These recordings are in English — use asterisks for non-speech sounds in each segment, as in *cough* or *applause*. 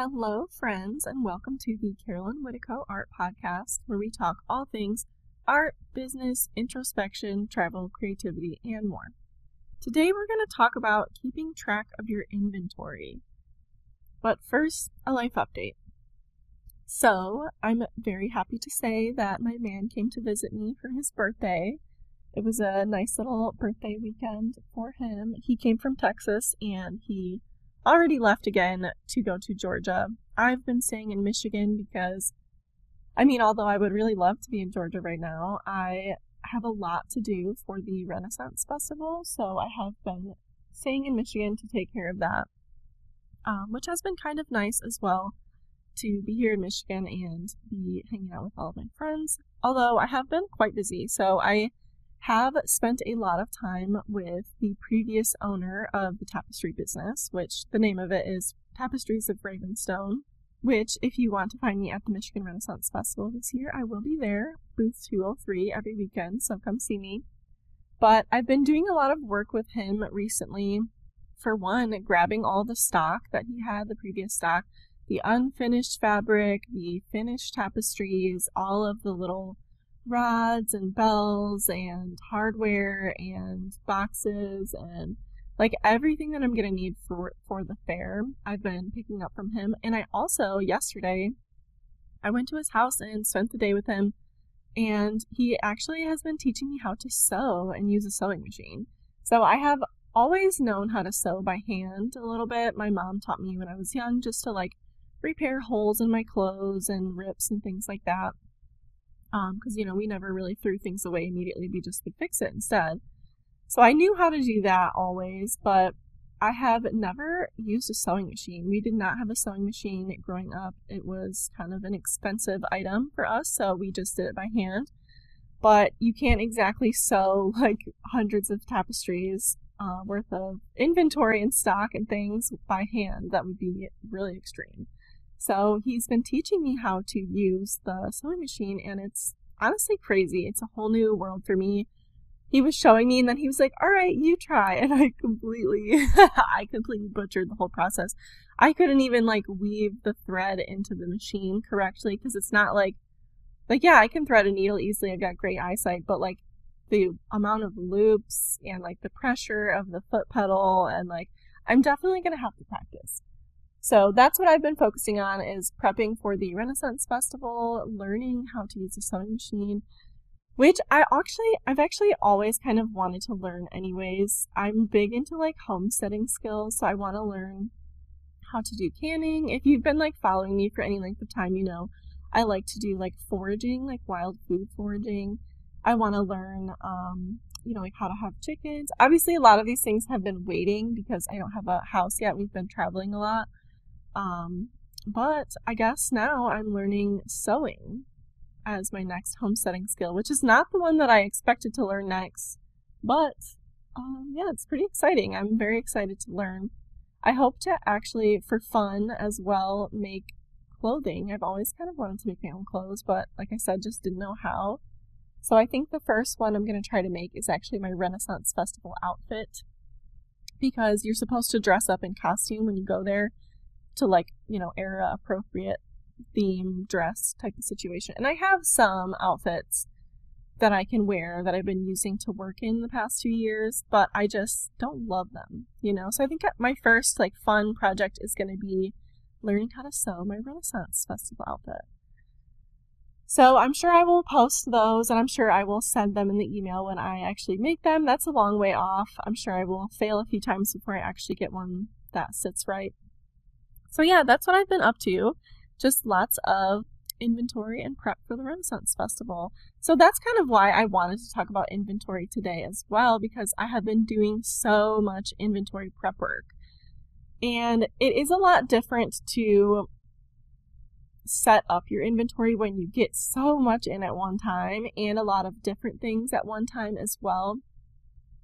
Hello, friends, and welcome to the Carolyn Whittico Art Podcast, where we talk all things art, business, introspection, travel, creativity, and more. Today, we're going to talk about keeping track of your inventory. But first, a life update. So, I'm very happy to say that my man came to visit me for his birthday. It was a nice little birthday weekend for him. He came from Texas and he already left again to go to Georgia. I've been staying in Michigan because, I mean, although I would really love to be in Georgia right now, I have a lot to do for the Renaissance Festival, so I have been staying in Michigan to take care of that, um, which has been kind of nice as well to be here in Michigan and be hanging out with all of my friends. Although I have been quite busy, so I have spent a lot of time with the previous owner of the tapestry business, which the name of it is Tapestries of Ravenstone. Which, if you want to find me at the Michigan Renaissance Festival this year, I will be there, booth 203, every weekend, so come see me. But I've been doing a lot of work with him recently. For one, grabbing all the stock that he had, the previous stock, the unfinished fabric, the finished tapestries, all of the little rods and bells and hardware and boxes and like everything that I'm gonna need for for the fair. I've been picking up from him, and I also yesterday I went to his house and spent the day with him, and he actually has been teaching me how to sew and use a sewing machine. So I have always known how to sew by hand a little bit. My mom taught me when I was young just to like repair holes in my clothes and rips and things like that because um, you know we never really threw things away immediately. We just would fix it instead. So i knew how to do that always but i have never used a sewing machine. We did not have a sewing machine growing up. It was kind of an expensive item for us so we just did it by hand. But you can't exactly sew *laughs* like hundreds of tapestries uh, worth of inventory and stock and things by hand. That would be really extreme so he's been teaching me how to use the sewing machine, and it's honestly crazy. It's a whole new world for me. He was showing me, and then he was like, "All right, you try," *laughs* and I completely, *laughs* I completely butchered the whole process. I couldn't even like weave the thread into the machine correctly because it's not like, like yeah, I can thread a needle easily. I've got great eyesight, but like the amount of loops and like the pressure of the foot pedal and like I'm definitely gonna have to practice. So that's what I've been focusing on is prepping for the Renaissance Festival, learning how to use a sewing machine, which I actually I've actually always kind of wanted to learn anyways. I'm big into like homesteading skills, so I want to learn how to do canning. If you've been like following me for any length of time, you know I like to do like foraging, like wild food foraging. I want to learn um you know, like how to have chickens. Obviously, a lot of these things have been waiting because I don't have a house yet. We've been traveling a lot. Um, but I guess now I'm learning sewing as my next homesteading skill, which is not the one that I expected to learn next. But um, yeah, it's pretty exciting. I'm very excited to learn. I hope to actually, for fun as well, make clothing. I've always kind of wanted to make my own clothes, but like I said, just didn't know how. So I think the first one I'm going to try to make is actually my Renaissance Festival outfit because you're supposed to dress up in costume when you go there to like, you know, era appropriate theme dress type of situation. And I have some outfits that I can wear that I've been using to work in the past two years, but I just don't love them, you know? So I think my first like fun project is going to be learning how to sew my Renaissance Festival outfit. So I'm sure I will post those and I'm sure I will send them in the email when I actually make them. That's a long way off. I'm sure I will fail a few times before I actually get one that sits right. So yeah, that's what I've been up to. Just lots of inventory and prep for the Renaissance Festival. So that's kind of why I wanted to talk about inventory today as well, because I have been doing so much inventory prep work. And it is a lot different to set up your inventory when you get so much in at one time and a lot of different things at one time as well.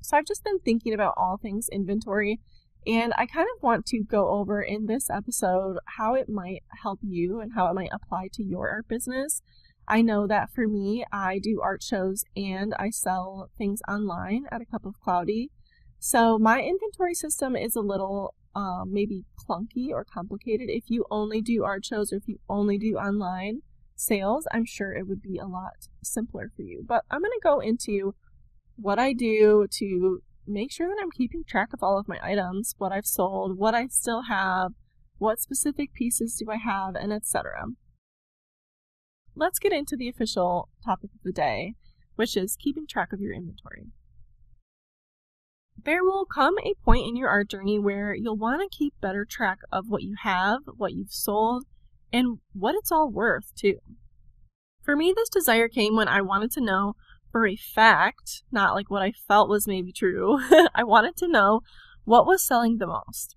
So I've just been thinking about all things inventory and I kind of want to go over in this episode how it might help you and how it might apply to your art business. I know that for me, I do art shows and I sell things online at a cup of cloudy. So my inventory system is a little um, maybe clunky or complicated. If you only do art shows or if you only do online sales, I'm sure it would be a lot simpler for you. But I'm going to go into what I do to make sure that I'm keeping track of all of my items, what I've sold, what I still have, what specific pieces do I have, and etc. Let's get into the official topic of the day, which is keeping track of your inventory. There will come a point in your art journey where you'll want to keep better track of what you have, what you've sold, and what it's all worth, too. For me, this desire came when I wanted to know for a fact, not like what I felt was maybe true, *laughs* I wanted to know what was selling the most.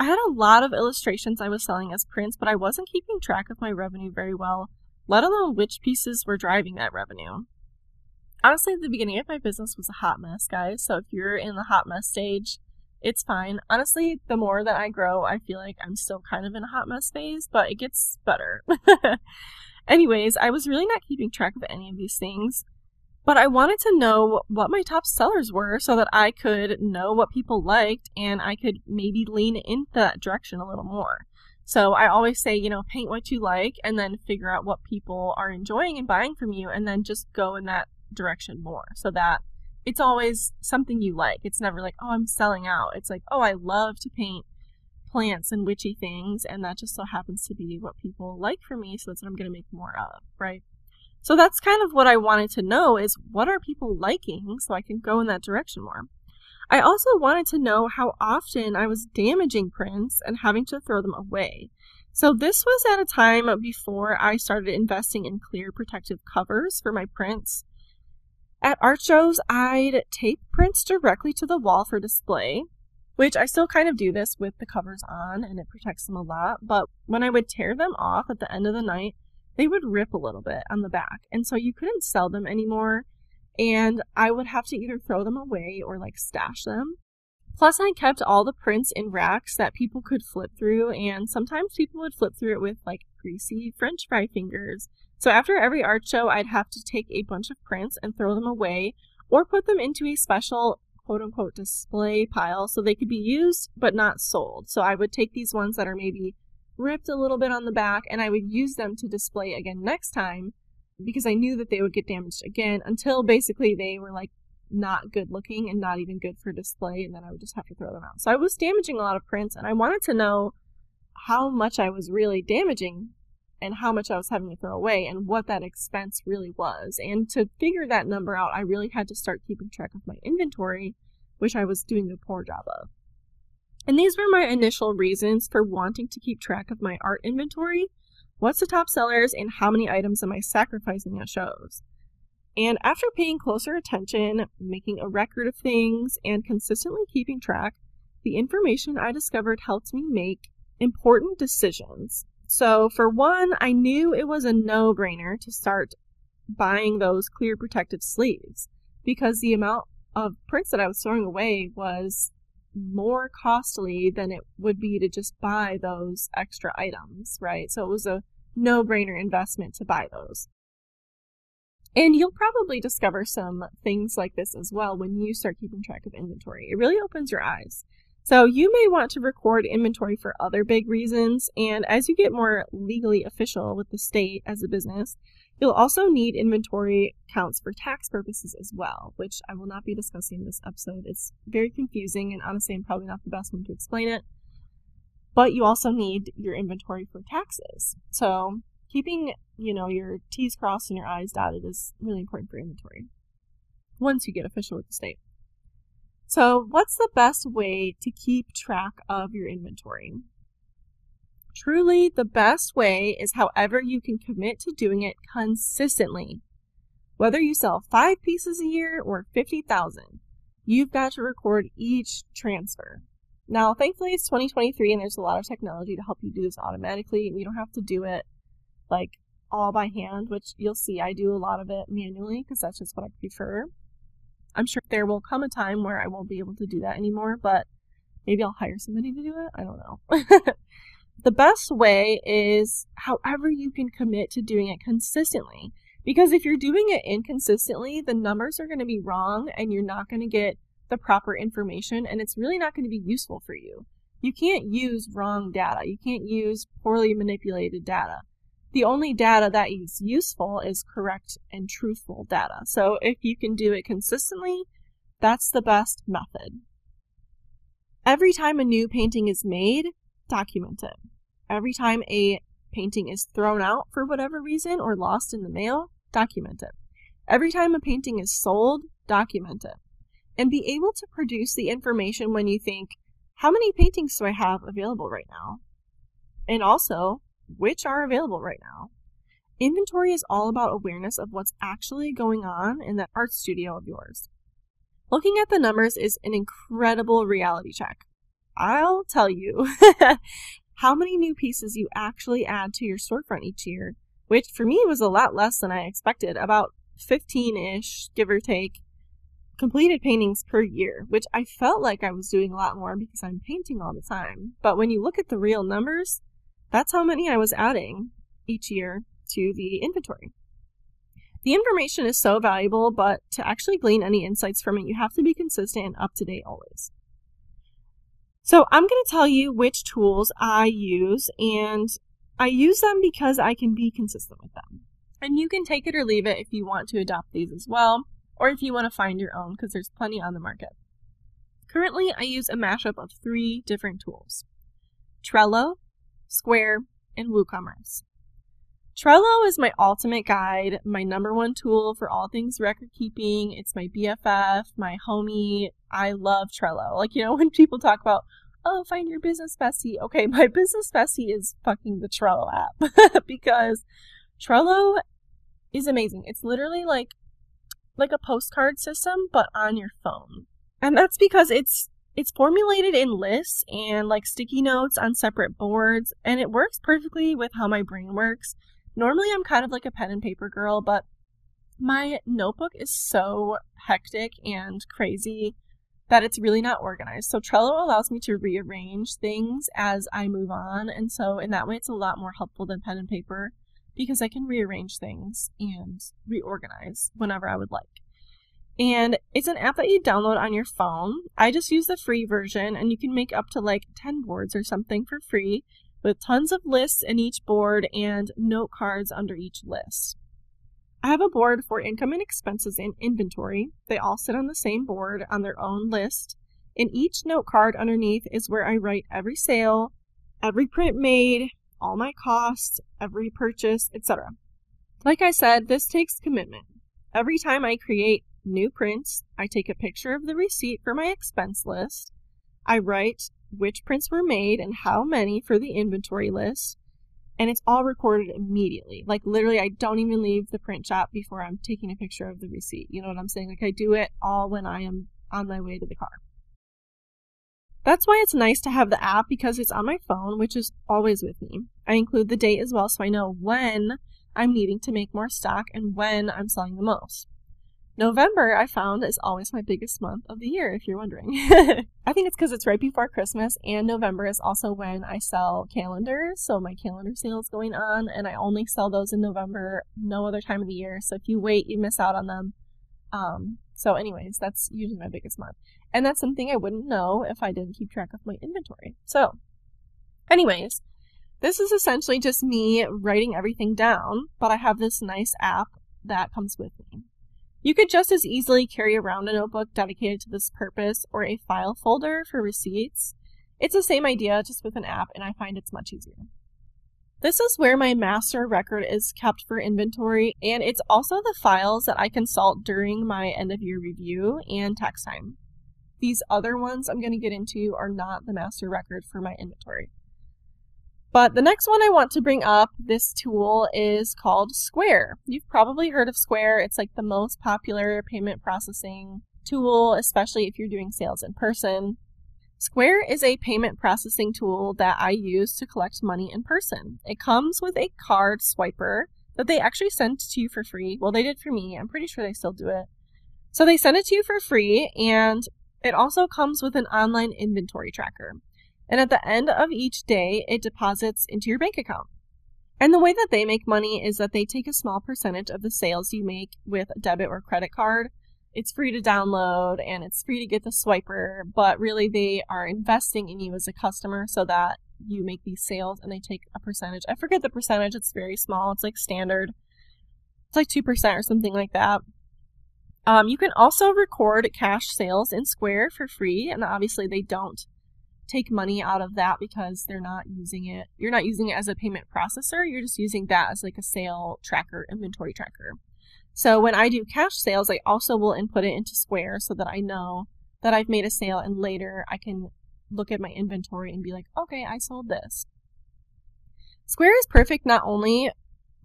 I had a lot of illustrations I was selling as prints, but I wasn't keeping track of my revenue very well, let alone which pieces were driving that revenue. Honestly, the beginning of my business was a hot mess, guys, so if you're in the hot mess stage, it's fine. Honestly, the more that I grow, I feel like I'm still kind of in a hot mess phase, but it gets better. *laughs* Anyways, I was really not keeping track of any of these things. But I wanted to know what my top sellers were so that I could know what people liked and I could maybe lean in that direction a little more. So I always say, you know, paint what you like and then figure out what people are enjoying and buying from you and then just go in that direction more so that it's always something you like. It's never like, oh, I'm selling out. It's like, oh, I love to paint plants and witchy things and that just so happens to be what people like for me so that's what I'm going to make more of, right? So that's kind of what I wanted to know is what are people liking so I can go in that direction more. I also wanted to know how often I was damaging prints and having to throw them away. So this was at a time before I started investing in clear protective covers for my prints. At art shows, I'd tape prints directly to the wall for display, which I still kind of do this with the covers on and it protects them a lot. But when I would tear them off at the end of the night, they would rip a little bit on the back. And so you couldn't sell them anymore. And I would have to either throw them away or like stash them. Plus, I kept all the prints in racks that people could flip through, and sometimes people would flip through it with like greasy french fry fingers. So after every art show, I'd have to take a bunch of prints and throw them away or put them into a special quote unquote display pile so they could be used but not sold. So I would take these ones that are maybe ripped a little bit on the back, and I would use them to display again next time because I knew that they would get damaged again until basically they were like not good looking and not even good for display, and then I would just have to throw them out. So I was damaging a lot of prints, and I wanted to know how much I was really damaging and how much I was having to throw away and what that expense really was. And to figure that number out, I really had to start keeping track of my inventory, which I was doing a poor job of. And these were my initial reasons for wanting to keep track of my art inventory. What's the top sellers and how many items am I sacrificing at shows? And after paying closer attention, making a record of things, and consistently keeping track, the information I discovered helped me make important decisions. So, for one, I knew it was a no brainer to start buying those clear protective sleeves because the amount of prints that I was throwing away was more costly than it would be to just buy those extra items, right? So it was a no brainer investment to buy those. And you'll probably discover some things like this as well when you start keeping track of inventory. It really opens your eyes. So you may want to record inventory for other big reasons, and as you get more legally official with the state as a business, You'll also need inventory counts for tax purposes as well, which I will not be discussing in this episode. It's very confusing, and honestly, I'm probably not the best one to explain it. But you also need your inventory for taxes. So keeping, you know, your T's crossed and your I's dotted is really important for inventory once you get official with the state. So, what's the best way to keep track of your inventory? Truly, the best way is however you can commit to doing it consistently. Whether you sell five pieces a year or 50,000, you've got to record each transfer. Now, thankfully, it's 2023 and there's a lot of technology to help you do this automatically. You don't have to do it like all by hand, which you'll see I do a lot of it manually because that's just what I prefer. I'm sure there will come a time where I won't be able to do that anymore, but maybe I'll hire somebody to do it. I don't know. *laughs* the best way is however you can commit to doing it consistently. Because if you're doing it inconsistently, the numbers are going to be wrong and you're not going to get the proper information and it's really not going to be useful for you. You can't use wrong data. You can't use poorly manipulated data. The only data that is useful is correct and truthful data. So if you can do it consistently, that's the best method. Every time a new painting is made, document it. Every time a painting is thrown out for whatever reason or lost in the mail, document it. Every time a painting is sold, document it. And be able to produce the information when you think, how many paintings do I have available right now? And also, which are available right now? Inventory is all about awareness of what's actually going on in that art studio of yours. Looking at the numbers is an incredible reality check. I'll tell you *laughs* how many new pieces you actually add to your storefront each year, which for me was a lot less than I expected, about 15 ish, give or take, completed paintings per year, which I felt like I was doing a lot more because I'm painting all the time. But when you look at the real numbers, that's how many I was adding each year to the inventory. The information is so valuable, but to actually glean any insights from it, you have to be consistent and up to date always. So, I'm going to tell you which tools I use, and I use them because I can be consistent with them. And you can take it or leave it if you want to adopt these as well, or if you want to find your own, because there's plenty on the market. Currently, I use a mashup of three different tools Trello, Square, and WooCommerce. Trello is my ultimate guide, my number one tool for all things record keeping. It's my BFF, my homie. I love Trello. Like, you know, *laughs* when people talk about, oh, find your business bestie. Okay, my *laughs* business bestie is fucking the Trello app *laughs* because Trello is amazing. It's literally like like a postcard system but on your phone. And that's because it's it's formulated in lists and like sticky notes on separate boards and it works perfectly with how my brain works. Normally, I'm kind of like a pen and paper girl, but my notebook is so hectic and crazy that it's really not organized. So Trello allows me to rearrange things as I move on, and so in that way, it's a lot more helpful than pen and paper because I can rearrange things and reorganize whenever I would like. And it's an app that you download on your phone. I just use the free version, and you can make up to like 10 boards or something for free with tons of lists in each board and note cards under each list. I have a board for income and expenses and inventory. They all sit on the same board on their own list. In each note card underneath is where I write every sale, every print made, all my costs, every purchase, etc. Like I said, this takes commitment. Every time I create new prints, I take a picture of the receipt for my expense list. I write which prints were made and how many for the inventory list. And it's all recorded immediately. Like literally, I don't even leave the print shop before I'm taking a picture of the receipt. You know what I'm saying? Like I do it all when I am on my way to the car. That's why it's nice to have the app because it's on my phone, which is always with me. I include the date as well so I know when I'm needing to make more stock and when I'm selling the most. November, I found, is always my biggest month of the year, if you're wondering. *laughs* I think it's because it's right before Christmas, and November is also when I sell calendars. So my calendar sale is going on, and I only sell those in November, no other time of the year. So if you wait, you miss out on them. Um, so, anyways, that's usually my biggest month. And that's something I wouldn't know if I didn't keep track of my inventory. So, anyways, this is essentially just me writing everything down, but I have this nice app that comes with me. You could just as easily carry around a notebook dedicated to this purpose or a file folder for receipts. It's the same idea, just with an app, and I find it's much easier. This is where my master record is kept for inventory, and it's also the files that I consult during my end of year review and tax time. These other ones I'm going to get into are not the master record for my inventory. But the next one I want to bring up, this tool is called Square. You've probably heard of Square. It's like the most popular payment processing tool, especially if you're doing sales in person. Square is a payment processing tool that I use to collect money in person. It comes with a card swiper that they actually sent to you for free. Well, they did for me. I'm pretty sure they still do it. So they send it to you for free, and it also comes with an online inventory tracker and at the end of each day, it deposits into your bank account. And the way that they make money is that they take a small percentage of the sales you make with a debit or credit card. it's free to download and it's free to get the swiper, but really they are investing in you as a customer so that you make these sales and they take a percentage. I forget the percentage, it's very small. It's like standard. It's like 2% or something like that. Um, you can also record cash sales in Square for free, and obviously they don't take money out of that because they're not using it. You're not using it as a payment processor. You're just using that as like a sale tracker, inventory tracker. So when I do cash sales, I also will input it into Square so that I know that I've made a sale and later I can look at my inventory and be like, okay, I sold this. Square is perfect not only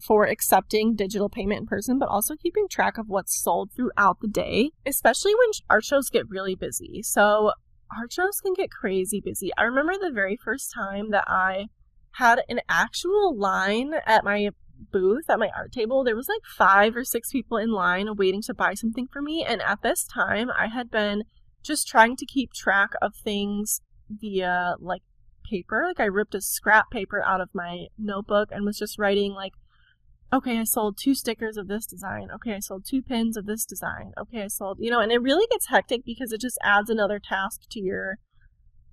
for accepting digital payment in person, but also keeping track of what's sold throughout the day, especially when art shows get really busy. So art shows can get crazy busy. I remember the very first time that I had an actual line at my booth at my art table. There was like five or six people in line waiting to buy something for me. And at this time, I had been just trying to keep track of things via like paper. Like I ripped a scrap paper out of my notebook and was just writing like okay, I sold two stickers of this design. Okay, I sold two pins of this design. Okay, I sold, you know, and it really gets hectic because it just adds another task to your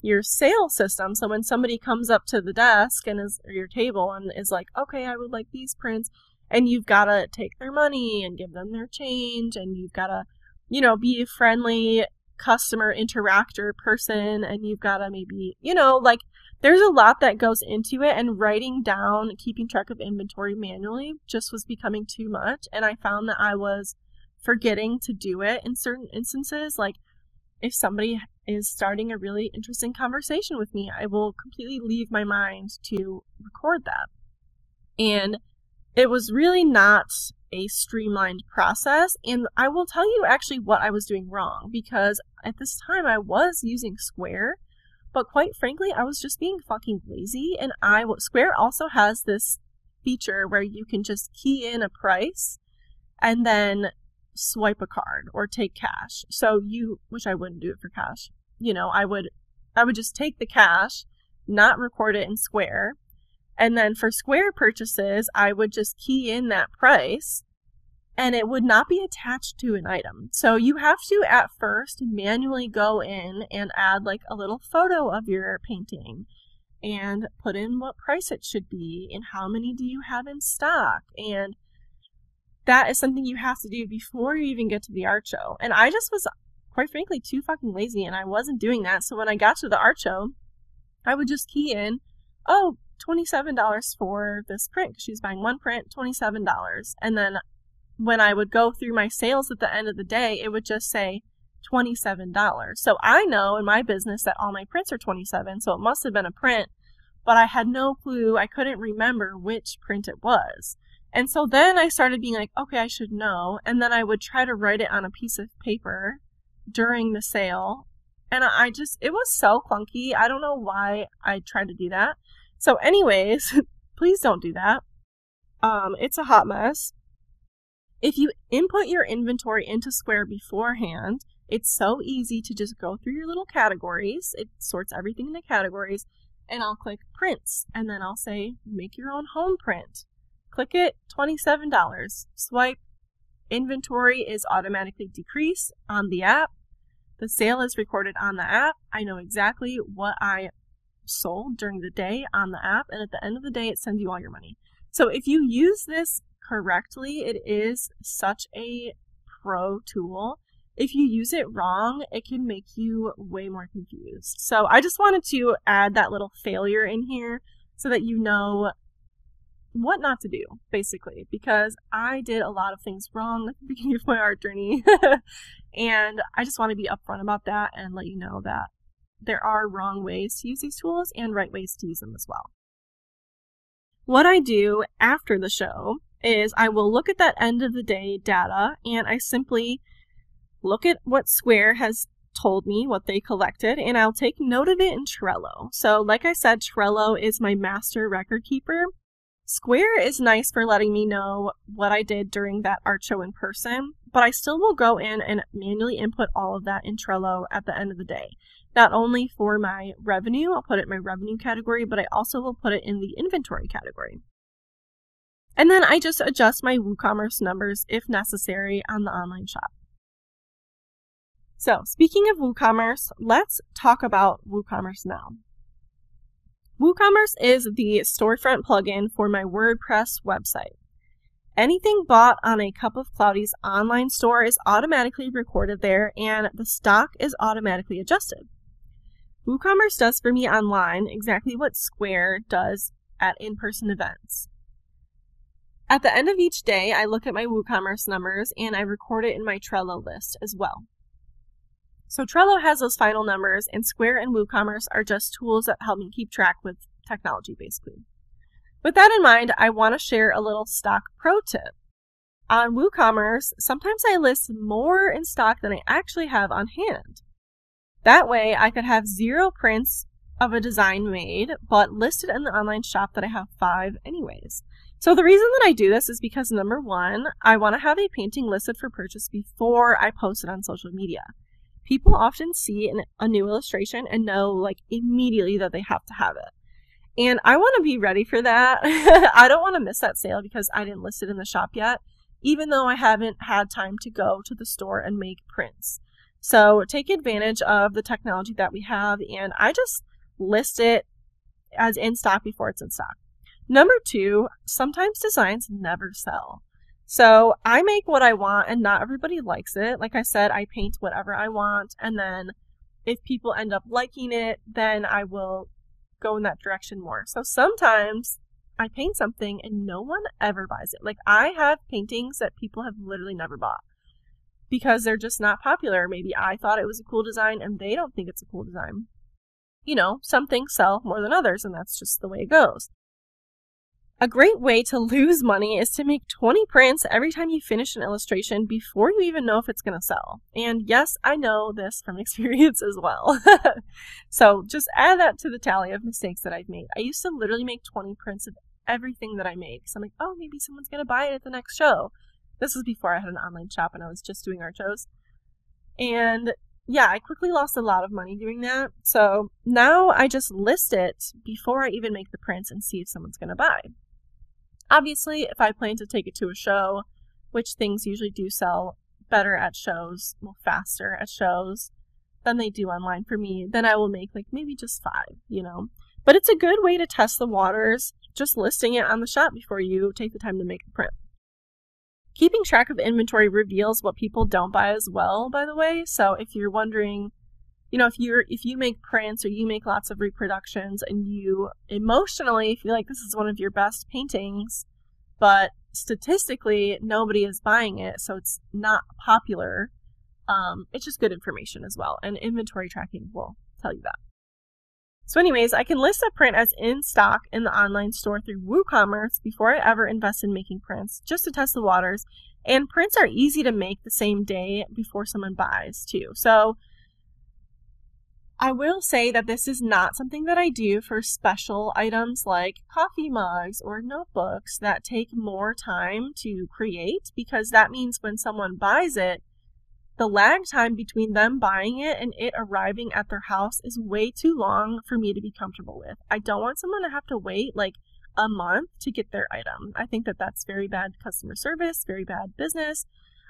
your sales system. So when somebody comes up to the desk and is or your table and is like, "Okay, I would like these prints." And you've got to take their money and give them their change and you've got to, you know, be a friendly customer interactor person and you've got to maybe, you know, like there's a lot that goes into it and writing down keeping track of inventory manually just was becoming too much and i found that i was forgetting to do it in certain instances. Like if somebody is starting a really interesting conversation with me i will completely leave my mind to record that. And it was really not a streamlined process and i will tell you actually what i was doing wrong because at this time i was using square but quite frankly, I was just being fucking lazy. And I Square also has this feature where you can just key in a price and then swipe a card or take cash. So you, which I wouldn't do it for cash. You know, I would, I would just take the cash, not record it in Square. And then for Square purchases, I would just key in that price and it would not be attached to an item. So you have to at first manually go in and add like a little photo of your painting and put in what price it should be and how many do you have in stock and that is something you have to do before you even get to the art show. And I just was quite frankly too fucking lazy and I wasn't doing that. So when I got to the art show, I would just key in, oh, $27 for this print. Because she's buying one print, $27. And then when I would go through my sales at the end of the day, it would just say $27. So I know in my business that all my prints are 27, so it must have been a print, but I had no clue. I couldn't remember which print it was. And so then I started being like, okay, I should know. And then I would try to write it on a piece of paper during the sale. And I just, it was so clunky. I don't know why I tried to do that. So, anyways, *laughs* please don't do that. Um, it's a hot mess. If you input your inventory into Square beforehand, it's so easy to just go through your little categories. It sorts everything into categories, and I'll click prints, and then I'll say make your own home print. Click it, $27. Swipe, inventory is automatically decreased on the app. The sale is recorded on the app. I know exactly what I sold during the day on the app, and at the end of the day, it sends you all your money. So if you use this correctly, it is such a pro tool. If you use it wrong, it can make you way more confused. So I just wanted to add that little failure in here so that you know what not to do, basically, because I did a lot of things wrong at the *laughs* beginning of my art journey. *laughs* and I just want to be upfront about that and let you know that there are wrong ways to use these tools and right ways to use them as well. What I do after the show is I will look at that end of the day data and I simply look at what Square has told me, what they collected, and I'll take note of it in Trello. So, like I said, Trello is my master record keeper. Square is nice for letting me know what I did during that art show in person, but I still will go in and manually input all of that in Trello at the end of the day. Not only for my revenue, I'll put it in my revenue category, but I also will put it in the inventory category. And then I just adjust my WooCommerce numbers if necessary on the online shop. So, speaking of WooCommerce, let's talk about WooCommerce now. WooCommerce is the storefront plugin for my WordPress website. Anything bought on a Cup of Cloudy's online store is automatically recorded there and the stock is automatically adjusted. WooCommerce does for me online exactly what Square does at in person events. At the end of each day, I look at my WooCommerce numbers and I record it in my Trello list as well. So Trello has those final numbers, and Square and WooCommerce are just tools that help me keep track with technology, basically. With that in mind, I want to share a little stock pro tip. On WooCommerce, sometimes I list more in stock than I actually have on hand. That way, I could have zero prints of a design made, but listed in the online shop that I have five anyways. So the reason that I do this is because number one, I want to have a painting listed for purchase before I post it on social media people often see an, a new illustration and know like immediately that they have to have it. And I want to be ready for that. *laughs* I don't want to miss that sale because I didn't list it in the shop yet, even though I haven't had time to go to the store and make prints. So take advantage of the technology that we have, and I just list it as in stock before it's in stock. Number two, sometimes designs never sell. So I make what I want and not everybody likes it. Like I said, I paint whatever I want and then if people end up liking it, then I will go in that direction more. So sometimes I paint something and no one ever buys it. Like I have paintings that people have literally never bought because they're just not popular. Maybe I thought it was a cool design and they don't think it's a cool design. You know, some things sell more than others and that's just the way it goes. A great way to lose money is to make 20 prints every time you finish an illustration before you even know if it's going to sell. And yes, I know this from *laughs* experience as well. *laughs* so just add that to the tally of mistakes that I've made. I used to literally make 20 prints of everything that I made because I'm like, oh, maybe someone's going to buy it at the next show. This was before I had an online shop and I was just doing art shows. And yeah, I quickly lost a lot of money doing that. So now I just list it before I even make the prints and see if someone's going to buy. Obviously, if I plan to take it to a show, which things usually do sell better at shows, well, faster at shows than they do online for me, then I will make like maybe just five, you know. But it's a good way to test the waters, just listing it on the shop before you take the time to make the print. Keeping track of inventory reveals what people don't buy as well, by the way. So if you're wondering, you know, if you're if you make prints or you make lots of reproductions and you emotionally feel like this is one of your best paintings, but statistically nobody is buying it, so it's not popular. Um, it's just good information as well, and inventory tracking will tell you that. So, anyways, I can list a print as in stock in the online store through WooCommerce before I ever invest in making prints, just to test the waters. And prints are easy to make the same day before someone buys, too. So, I will say that this is not something that I do for special items like coffee mugs or notebooks that take more time to create because that means when someone buys it, the lag time between them buying it and it arriving at their house is way too long for me to be comfortable with. I don't want someone to have to wait like a month to get their item. I think that that's very bad customer service, very bad business.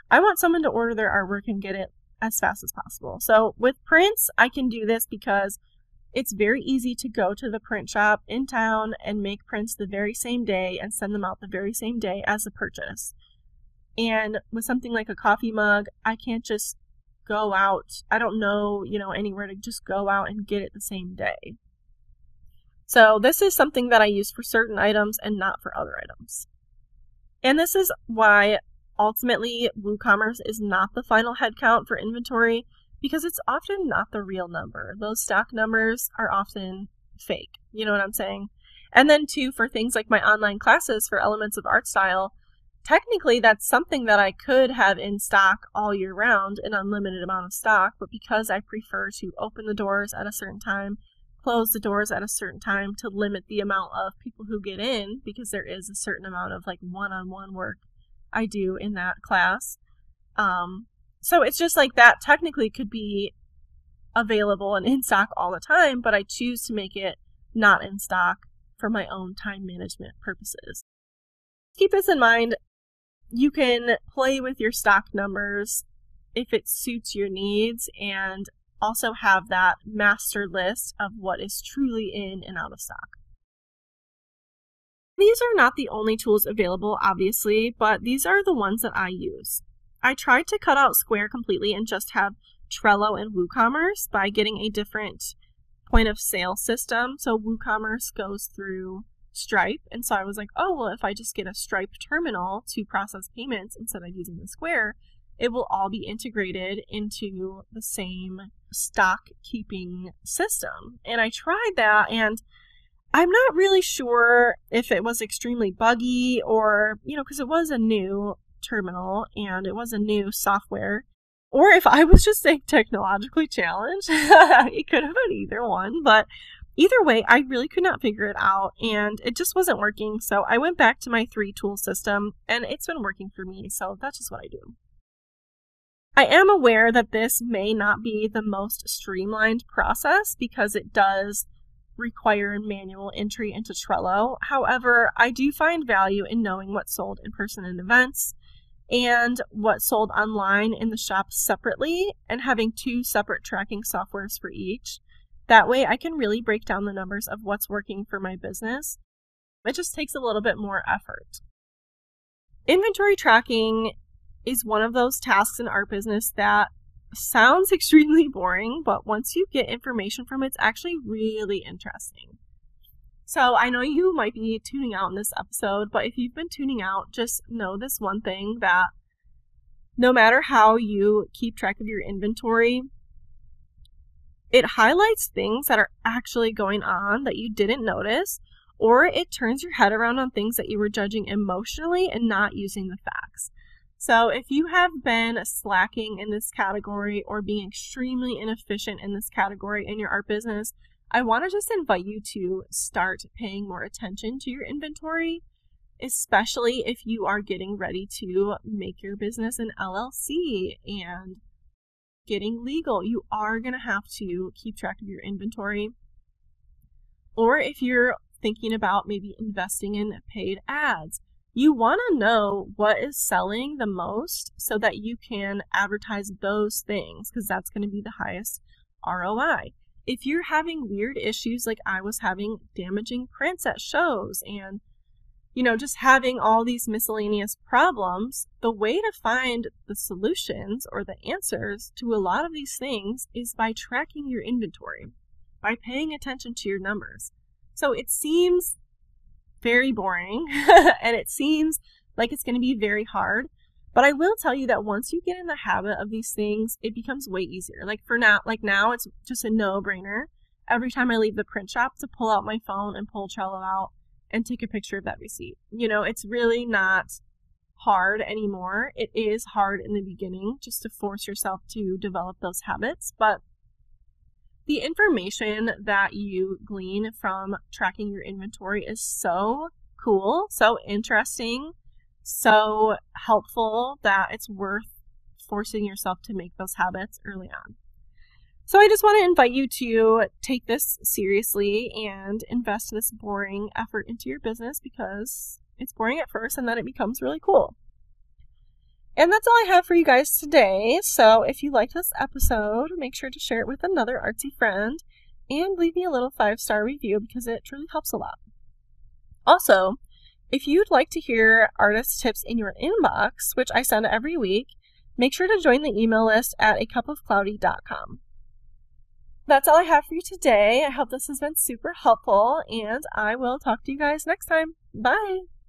I want someone to order their artwork and get it as fast as possible. So with prints, I can do this because it's very easy to go to the print shop in town and make prints the very same day and send them out the very same day as the purchase. And with something like a coffee mug, I can't just go out. I don't know, you know, anywhere to just go out and get it the same day. So this is something that I use for certain items and not for other items. And this is why Ultimately, WooCommerce is not the final headcount for inventory because it's often not the real number. Those stock numbers are often fake. You know what I'm saying? And then, too, for things like my online classes for elements of art style, technically that's something that I could have in stock all year round, an unlimited amount of stock, but because I prefer to open the doors at a certain time, close the doors at a certain time to limit the amount of people who get in, because there is a certain amount of like one on one work I do in that class. Um, so it's just like that technically could be available and in stock all the time, but I choose to make it not in stock for my own time management purposes. Keep this in mind. You can play with your stock numbers if it suits your needs and also have that master list of what is truly in and out of stock. These are not the only tools available, obviously, but these are the ones that I use. I tried to cut out Square completely and just have Trello and WooCommerce by getting a different point of sale system. So WooCommerce goes through Stripe, and so I was like, oh, well, if I just get a Stripe terminal to process payments instead of using the Square, it will all be integrated into the same stock keeping system. And I tried that and I'm not really sure if it was extremely buggy or, you know, because it was a new terminal and it was a new software, or if I was just saying technologically challenged. *laughs* it could have been either one, but either way, I really could not figure it out and it just wasn't working. So I went back to my three tool system and it's been working for me. So that's just what I do. I am aware that this may not be the most streamlined process because it does require manual entry into Trello. However, I do find value in knowing what sold in person and events and what sold online in the shop separately and having two separate tracking softwares for each. That way, I can really break down the numbers of what's working for my business. It just takes a little bit more effort. Inventory tracking is one of those tasks in our business that sounds *laughs* extremely boring, but once you get information from it, it's actually really interesting. So I know you might be tuning out in this episode, but if you've been tuning out, just know this one thing that no matter how you keep track of your inventory, it highlights things that are actually going on that you didn't notice, or it turns your head around on things that you were judging emotionally and not using the facts. So, if you have been slacking in this category or being extremely inefficient in this category in your art business, I want to just invite you to start paying more attention to your inventory, especially if you are getting ready to make your business an LLC and getting legal. You are going to have to keep track of your inventory. Or if you're thinking about maybe investing in paid ads, you want to know what is selling the most so that you can advertise those things because that's going to be the highest ROI. If you're having weird issues like I was having damaging prints at shows and you know, just having all these miscellaneous problems, the way to find the solutions or the answers to a lot of these things is by tracking your inventory, by paying attention to your numbers. So it seems very boring *laughs* and it seems like it's going to be very hard. But I will tell you that once you get in the habit of these things, it becomes way easier. Like for now, like now it's just a no-brainer every time I leave the print shop to pull out my phone and pull Trello out and take a picture of that receipt. You know, it's really not hard anymore. It is hard in the beginning just to force yourself to develop those habits, but the information that you glean from tracking your inventory is so cool, so interesting, so helpful that it's worth forcing yourself to make those habits early on. So I just want to invite you to take this seriously and invest this boring effort into your business because it's boring at first and then it becomes really cool. And that's all I have for you guys today. So if you liked this episode, make sure to share it with another artsy friend and leave me a little five star review because it truly helps a lot. Also, if you'd like to hear artist tips in your inbox, which I send every week, make sure to join the email list at a acupofcloudy.com. That's all I have for you today. I hope this has been super helpful, and I will talk to you guys next time. Bye!